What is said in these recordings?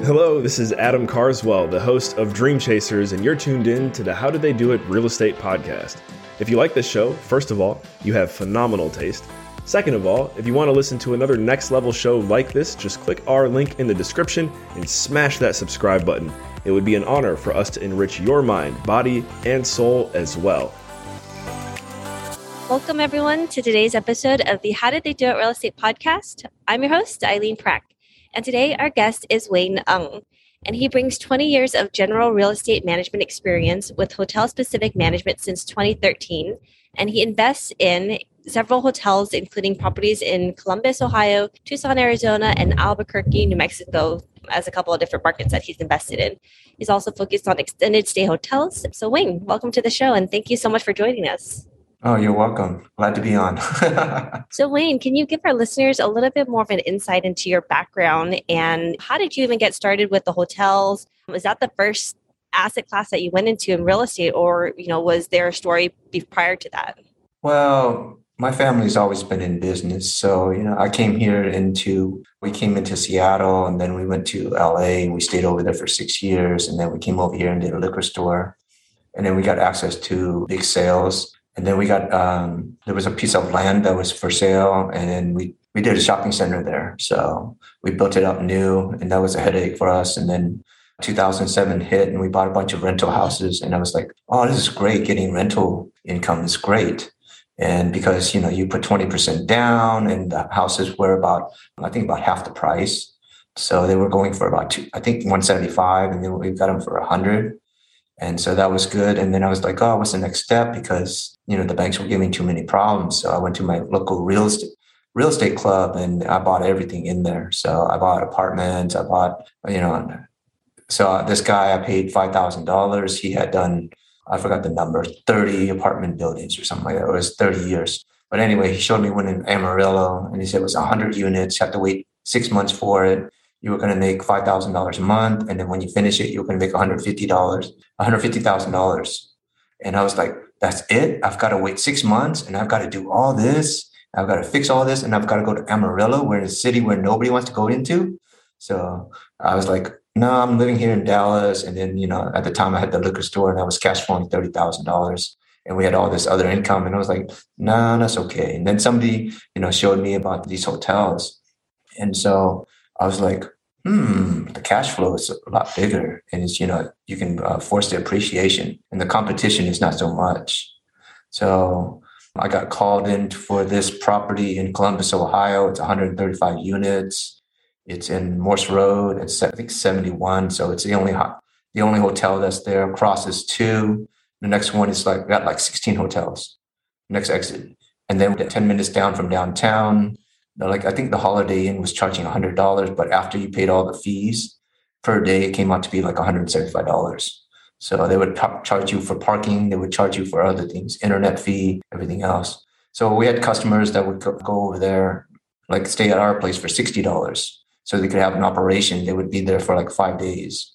Hello, this is Adam Carswell, the host of Dream Chasers, and you're tuned in to the How Did They Do It Real Estate podcast. If you like this show, first of all, you have phenomenal taste. Second of all, if you want to listen to another next level show like this, just click our link in the description and smash that subscribe button. It would be an honor for us to enrich your mind, body, and soul as well. Welcome, everyone, to today's episode of the How Did They Do It Real Estate podcast. I'm your host, Eileen Prack. And today our guest is Wayne Ung. And he brings 20 years of general real estate management experience with hotel specific management since 2013. And he invests in several hotels, including properties in Columbus, Ohio, Tucson, Arizona, and Albuquerque, New Mexico, as a couple of different markets that he's invested in. He's also focused on extended stay hotels. So, Wayne, welcome to the show and thank you so much for joining us. Oh, you're welcome. Glad to be on. so, Wayne, can you give our listeners a little bit more of an insight into your background and how did you even get started with the hotels? Was that the first asset class that you went into in real estate, or you know, was there a story prior to that? Well, my family's always been in business, so you know, I came here into we came into Seattle, and then we went to LA, and we stayed over there for six years, and then we came over here and did a liquor store, and then we got access to big sales and then we got um, there was a piece of land that was for sale, and we we did a shopping center there. So we built it up new, and that was a headache for us. And then 2007 hit, and we bought a bunch of rental houses, and I was like, oh, this is great. Getting rental income is great. And because you know you put 20% down, and the houses were about I think about half the price. So they were going for about two, I think 175, and then we got them for 100. And so that was good. And then I was like, oh, what's the next step? Because, you know, the banks were giving too many problems. So I went to my local real estate real estate club and I bought everything in there. So I bought apartments, I bought, you know, so this guy I paid five thousand dollars. He had done, I forgot the number, 30 apartment buildings or something like that. It was 30 years. But anyway, he showed me one in Amarillo and he said it was 100 units, have to wait six months for it you were going to make $5,000 a month. And then when you finish it, you were going to make $150, $150,000. And I was like, that's it. I've got to wait six months and I've got to do all this. I've got to fix all this and I've got to go to Amarillo, where a city where nobody wants to go into. So I was like, no, I'm living here in Dallas. And then, you know, at the time I had the liquor store and I was cash flowing $30,000 and we had all this other income. And I was like, no, nah, that's okay. And then somebody, you know, showed me about these hotels. And so I was like, hmm, the cash flow is a lot bigger, and it's you know you can uh, force the appreciation, and the competition is not so much. So I got called in for this property in Columbus, Ohio. It's 135 units. It's in Morse Road. It's I think 71. So it's the only the only hotel that's there. Across is two. The next one is like got like 16 hotels. Next exit, and then 10 minutes down from downtown like I think the Holiday Inn was charging hundred dollars, but after you paid all the fees per day, it came out to be like one hundred seventy-five dollars. So they would charge you for parking, they would charge you for other things, internet fee, everything else. So we had customers that would go over there, like stay at our place for sixty dollars, so they could have an operation. They would be there for like five days.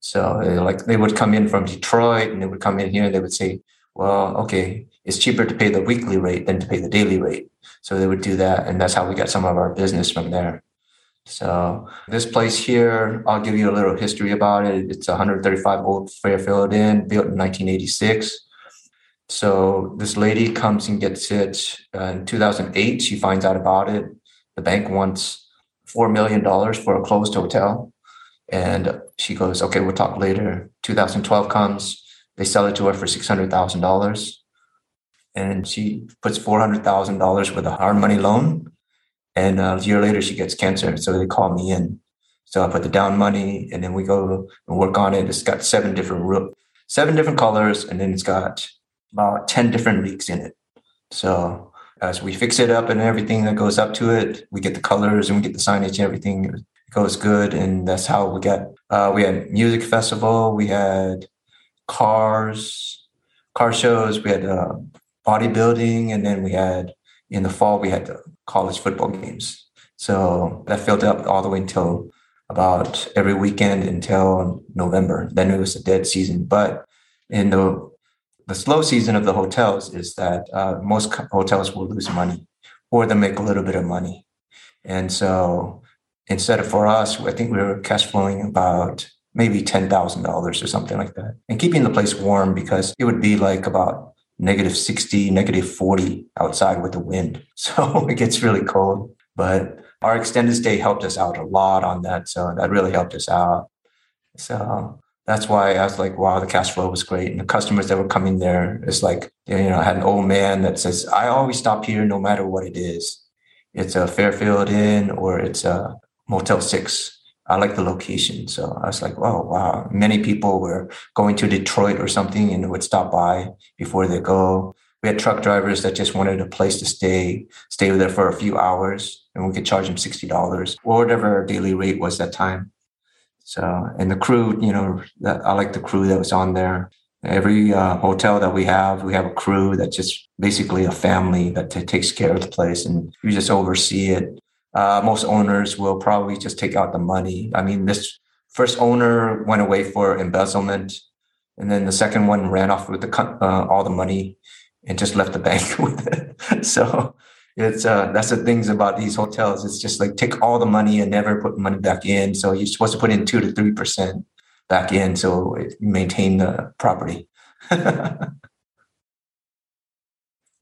So like they would come in from Detroit and they would come in here and they would say, "Well, okay, it's cheaper to pay the weekly rate than to pay the daily rate." So they would do that. And that's how we got some of our business from there. So this place here, I'll give you a little history about it. It's 135 old Fairfield Inn, built in 1986. So this lady comes and gets it uh, in 2008. She finds out about it. The bank wants $4 million for a closed hotel. And she goes, okay, we'll talk later. 2012 comes. They sell it to her for $600,000 and she puts four hundred thousand dollars with a hard money loan, and a year later she gets cancer. So they call me in. So I put the down money, and then we go and work on it. It's got seven different seven different colors, and then it's got about ten different leaks in it. So as we fix it up and everything that goes up to it, we get the colors and we get the signage and everything. Goes good, and that's how we got. Uh, we had music festival. We had cars, car shows. We had uh, bodybuilding, and then we had in the fall we had the college football games. So that filled up all the way until about every weekend until November. Then it was a dead season. But in the the slow season of the hotels is that uh, most hotels will lose money or they make a little bit of money. And so instead of for us, I think we were cash flowing about maybe $10,000 or something like that and keeping the place warm because it would be like about negative 60, negative 40 outside with the wind. So it gets really cold. But our extended stay helped us out a lot on that. So that really helped us out. So that's why I was like, wow, the cash flow was great. And the customers that were coming there, it's like, you know, I had an old man that says, I always stop here no matter what it is. It's a Fairfield Inn or it's a Motel 6. I like the location. So I was like, oh, wow. Many people were going to Detroit or something and would stop by before they go. We had truck drivers that just wanted a place to stay, stay there for a few hours, and we could charge them $60 or whatever our daily rate was that time. So, and the crew, you know, that I like the crew that was on there. Every uh, hotel that we have, we have a crew that's just basically a family that t- takes care of the place and you just oversee it. Uh, most owners will probably just take out the money. I mean, this first owner went away for embezzlement, and then the second one ran off with the uh, all the money and just left the bank with it. So it's uh, that's the things about these hotels. It's just like take all the money and never put money back in. So you're supposed to put in two to three percent back in so it maintain the property.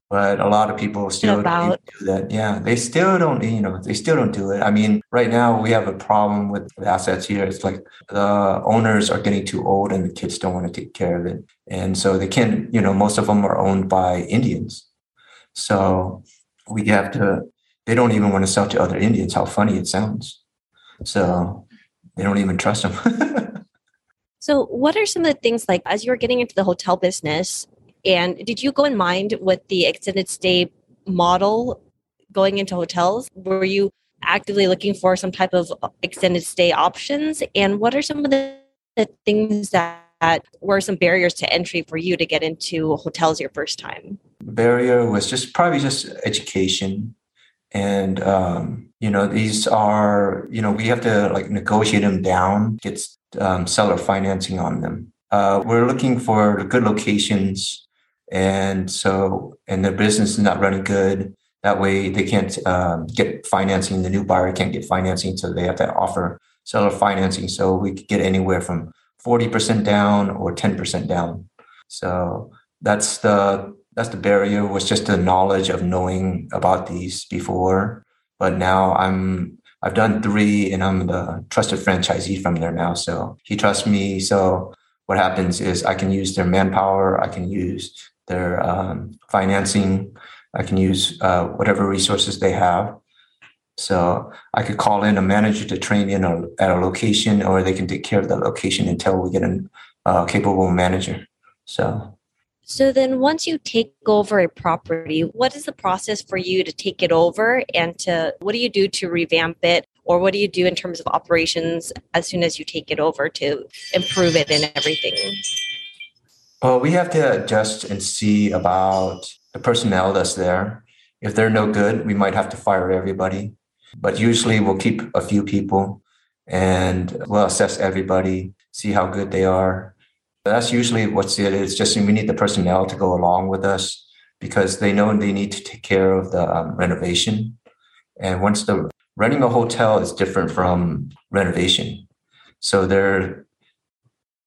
but a lot of people still about do that. Yeah, they still don't. You know, they still don't do it. I mean, right now we have a problem with assets here. It's like the owners are getting too old, and the kids don't want to take care of it, and so they can't. You know, most of them are owned by Indians, so we have to. They don't even want to sell to other Indians. How funny it sounds. So they don't even trust them. so, what are some of the things like as you're getting into the hotel business? And did you go in mind with the extended stay model going into hotels? Were you actively looking for some type of extended stay options? And what are some of the, the things that were some barriers to entry for you to get into hotels your first time? Barrier was just probably just education. And, um, you know, these are, you know, we have to like negotiate them down, get um, seller financing on them. Uh, we're looking for good locations and so and their business is not running good. That way they can't um, get financing. The new buyer can't get financing so they have to offer seller financing. So we could get anywhere from 40% down or 10% down. So that's the that's the barrier. Was just the knowledge of knowing about these before. But now i'm i've done three and i'm the trusted franchisee from there now. So he trusts me. So what happens is i can use their manpower. I can use their um, financing. I can use uh, whatever resources they have. So I could call in a manager to train in a, at a location, or they can take care of the location until we get a uh, capable manager. So. So then, once you take over a property, what is the process for you to take it over, and to what do you do to revamp it, or what do you do in terms of operations as soon as you take it over to improve it and everything? Well, we have to adjust and see about the personnel that's there. If they're no good, we might have to fire everybody. But usually we'll keep a few people and we'll assess everybody, see how good they are. That's usually what's it. it is. Just we need the personnel to go along with us because they know they need to take care of the um, renovation. And once the running a hotel is different from renovation. So they're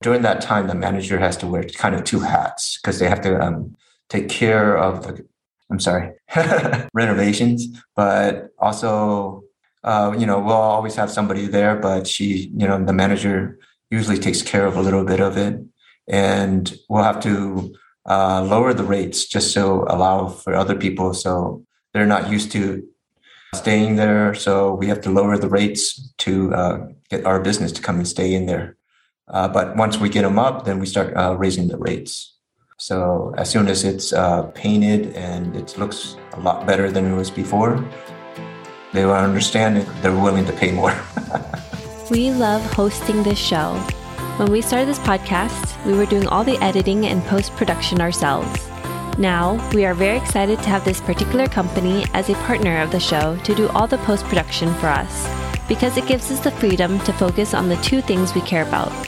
during that time, the manager has to wear kind of two hats because they have to um, take care of the, I'm sorry, renovations, but also, uh, you know, we'll always have somebody there, but she, you know, the manager usually takes care of a little bit of it. And we'll have to uh, lower the rates just so allow for other people. So they're not used to staying there. So we have to lower the rates to uh, get our business to come and stay in there. Uh, but once we get them up, then we start uh, raising the rates. So as soon as it's uh, painted and it looks a lot better than it was before, they will understand it. They're willing to pay more. we love hosting this show. When we started this podcast, we were doing all the editing and post production ourselves. Now, we are very excited to have this particular company as a partner of the show to do all the post production for us because it gives us the freedom to focus on the two things we care about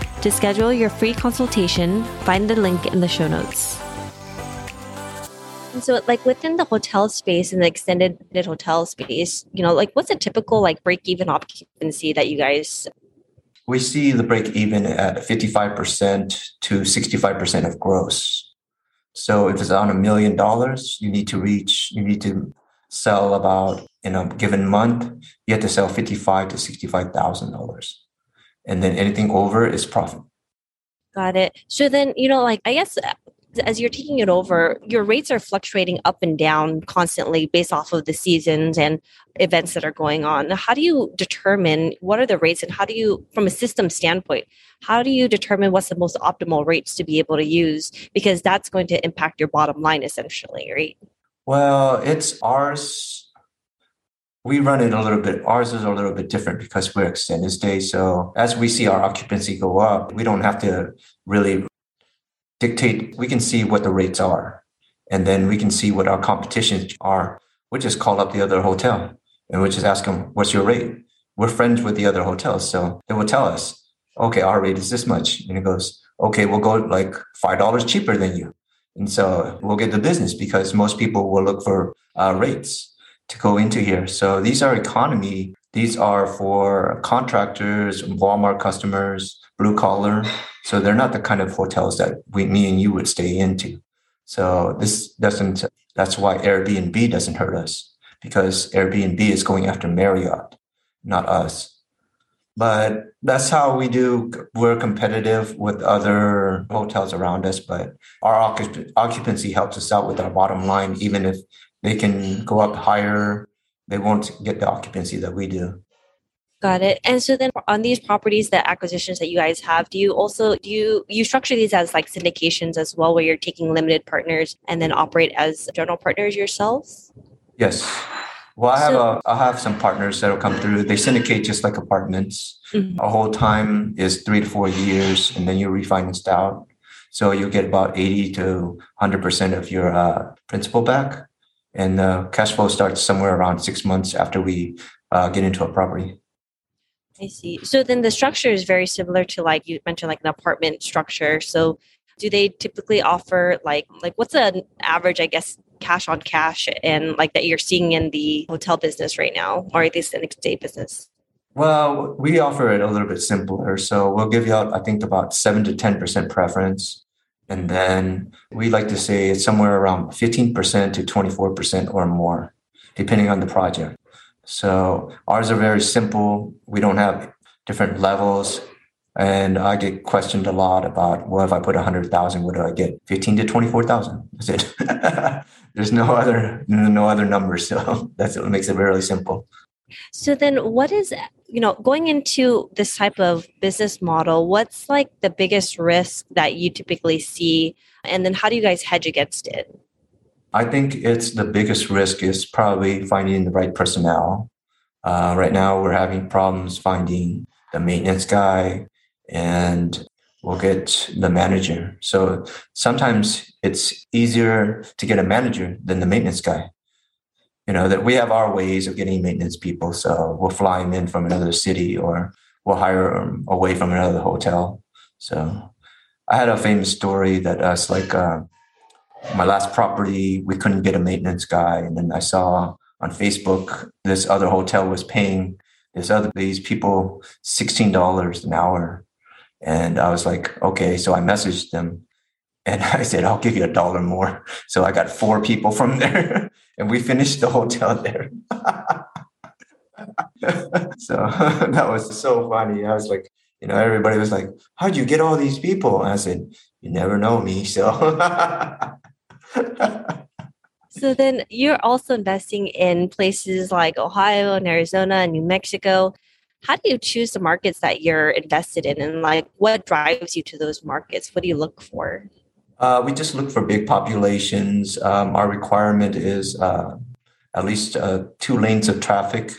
To schedule your free consultation, find the link in the show notes. And so, like within the hotel space and the extended hotel space, you know, like what's a typical like break even occupancy that you guys? We see the break even at 55% to 65% of gross. So if it's on a million dollars, you need to reach, you need to sell about in a given month, you have to sell fifty-five to sixty-five thousand dollars, and then anything over is profit. Got it. So then, you know, like I guess uh, as you're taking it over, your rates are fluctuating up and down constantly based off of the seasons and events that are going on. How do you determine what are the rates and how do you, from a system standpoint, how do you determine what's the most optimal rates to be able to use? Because that's going to impact your bottom line essentially, right? Well, it's ours. We run it a little bit. Ours is a little bit different because we're extended stay. So as we see our occupancy go up, we don't have to really dictate. We can see what the rates are, and then we can see what our competition are. We just call up the other hotel and we just ask them, "What's your rate?" We're friends with the other hotels, so they will tell us, "Okay, our rate is this much," and it goes, "Okay, we'll go like five dollars cheaper than you." And so we'll get the business because most people will look for uh, rates to go into here. So these are economy. These are for contractors, Walmart customers, blue collar. So they're not the kind of hotels that we, me and you would stay into. So this doesn't, that's why Airbnb doesn't hurt us because Airbnb is going after Marriott, not us. But that's how we do. We're competitive with other hotels around us, but our occupancy helps us out with our bottom line. Even if they can go up higher, they won't get the occupancy that we do. Got it. And so then on these properties, the acquisitions that you guys have, do you also do you you structure these as like syndications as well, where you're taking limited partners and then operate as general partners yourselves? Yes. Well, I have so, a I have some partners that'll come through. They syndicate just like apartments. Mm-hmm. A whole time is three to four years, and then you refinance out. So you get about eighty to hundred percent of your uh, principal back, and the cash flow starts somewhere around six months after we uh, get into a property. I see. So then the structure is very similar to like you mentioned, like an apartment structure. So do they typically offer like like what's an average, I guess, cash on cash and like that you're seeing in the hotel business right now, or at least in the day business? Well, we offer it a little bit simpler. So we'll give you out, I think, about seven to 10% preference. And then we like to say it's somewhere around 15% to 24% or more, depending on the project. So ours are very simple. We don't have different levels. And I get questioned a lot about, well, if I put 100,000, what do I get? 15 to 24,000. That's it. There's no other, no other numbers. So that's what makes it really simple. So then what is, you know, going into this type of business model, what's like the biggest risk that you typically see? And then how do you guys hedge against it? I think it's the biggest risk is probably finding the right personnel. Uh, right now, we're having problems finding the maintenance guy, and we'll get the manager. So sometimes it's easier to get a manager than the maintenance guy. You know, that we have our ways of getting maintenance people. So we'll fly them in from another city or we'll hire them away from another hotel. So I had a famous story that us like uh, my last property, we couldn't get a maintenance guy. And then I saw on Facebook this other hotel was paying this other these people $16 an hour and I was like, okay. So I messaged them and I said, I'll give you a dollar more. So I got four people from there and we finished the hotel there. so that was so funny. I was like, You know, everybody was like, "How'd you get all these people?" And I said, "You never know me." So. so then you're also investing in places like Ohio and Arizona and New Mexico. How do you choose the markets that you're invested in and like what drives you to those markets? What do you look for? Uh, we just look for big populations. Um, our requirement is uh, at least uh, two lanes of traffic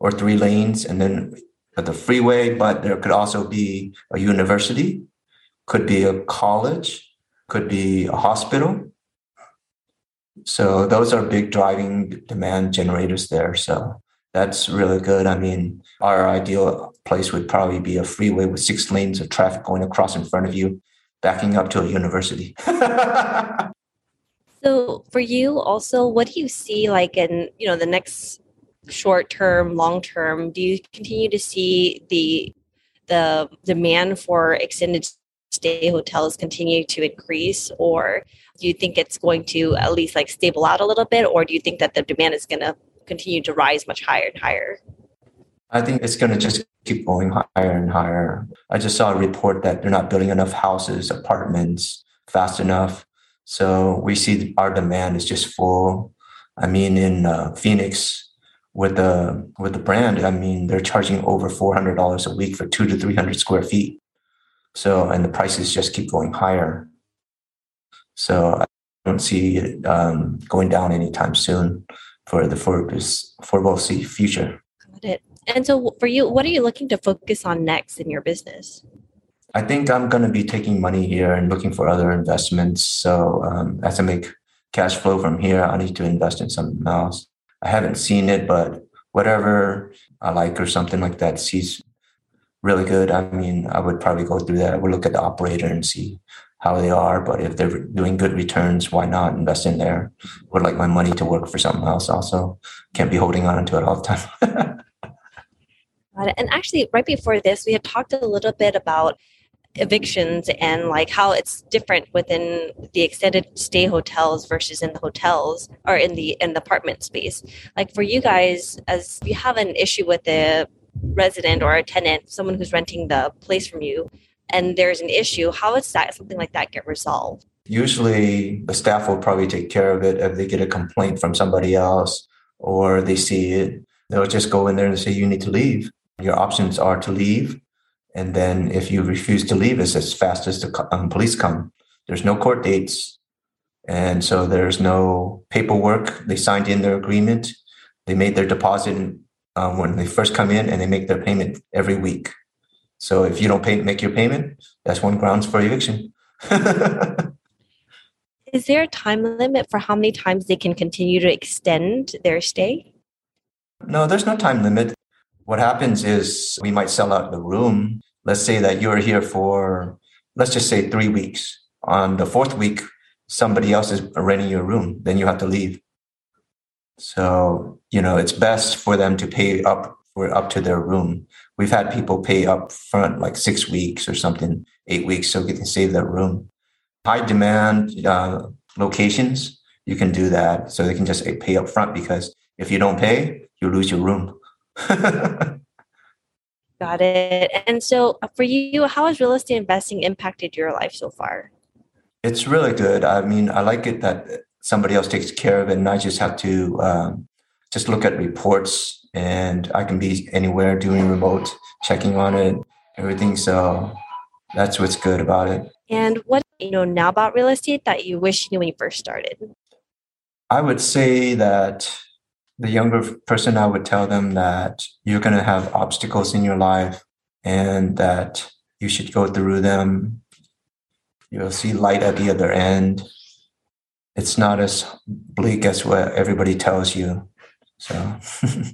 or three lanes, and then the freeway. But there could also be a university, could be a college, could be a hospital. So those are big driving demand generators there. So that's really good. I mean, our ideal place would probably be a freeway with six lanes of traffic going across in front of you, backing up to a university. so for you also, what do you see like in, you know, the next short term, long term? Do you continue to see the the demand for extended stay hotels continue to increase or do you think it's going to at least like stable out a little bit or do you think that the demand is going to continue to rise much higher and higher? I think it's going to just keep going higher and higher. I just saw a report that they're not building enough houses, apartments fast enough. So we see our demand is just full. I mean, in uh, Phoenix, with the with the brand, I mean, they're charging over four hundred dollars a week for two to three hundred square feet. So, and the prices just keep going higher. So I don't see it um, going down anytime soon for the foreseeable future. Got it. And so, for you, what are you looking to focus on next in your business? I think I'm going to be taking money here and looking for other investments. So, um, as I make cash flow from here, I need to invest in something else. I haven't seen it, but whatever I like or something like that sees really good. I mean, I would probably go through that. I would look at the operator and see how they are. But if they're doing good returns, why not invest in there? Would like my money to work for something else also. Can't be holding on to it all the time. and actually, right before this, we had talked a little bit about evictions and like how it's different within the extended stay hotels versus in the hotels or in the in the apartment space like for you guys as you have an issue with a resident or a tenant someone who's renting the place from you and there's an issue, how does that something like that get resolved? Usually, the staff will probably take care of it if they get a complaint from somebody else or they see it. They'll just go in there and say, "You need to leave." Your options are to leave, and then if you refuse to leave, it's as fast as the um, police come. There's no court dates, and so there's no paperwork. They signed in their agreement. They made their deposit um, when they first come in, and they make their payment every week. So if you don't pay, make your payment, that's one grounds for eviction. Is there a time limit for how many times they can continue to extend their stay? No, there's no time limit. What happens is we might sell out the room. Let's say that you're here for, let's just say three weeks. On the fourth week, somebody else is renting your room. Then you have to leave. So, you know, it's best for them to pay up for up to their room we've had people pay up front like six weeks or something, eight weeks, so we can save that room. High demand uh, locations, you can do that. So they can just pay up front because if you don't pay, you lose your room. Got it. And so uh, for you, how has real estate investing impacted your life so far? It's really good. I mean, I like it that somebody else takes care of it and I just have to um, just look at reports and I can be anywhere doing remote, checking on it, everything. So that's what's good about it. And what you know now about real estate that you wish you knew when you first started? I would say that the younger person, I would tell them that you're going to have obstacles in your life and that you should go through them. You'll see light at the other end. It's not as bleak as what everybody tells you. So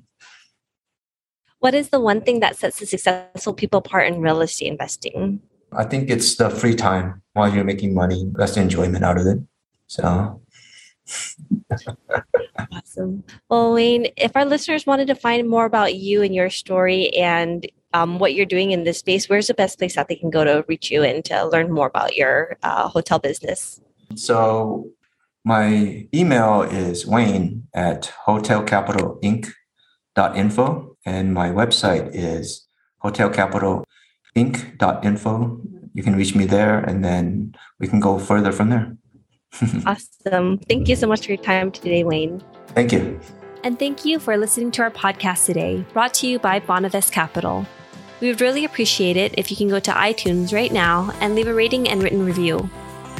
What is the one thing that sets the successful people apart in real estate investing? I think it's the free time while you're making money. That's the enjoyment out of it. So. awesome. Well, Wayne, if our listeners wanted to find more about you and your story and um, what you're doing in this space, where's the best place that they can go to reach you and to learn more about your uh, hotel business? So, my email is wayne at hotelcapitalinc.info and my website is Hotel Capital inc.info. You can reach me there and then we can go further from there. awesome. Thank you so much for your time today, Wayne. Thank you. And thank you for listening to our podcast today, brought to you by Bonavest Capital. We would really appreciate it if you can go to iTunes right now and leave a rating and written review.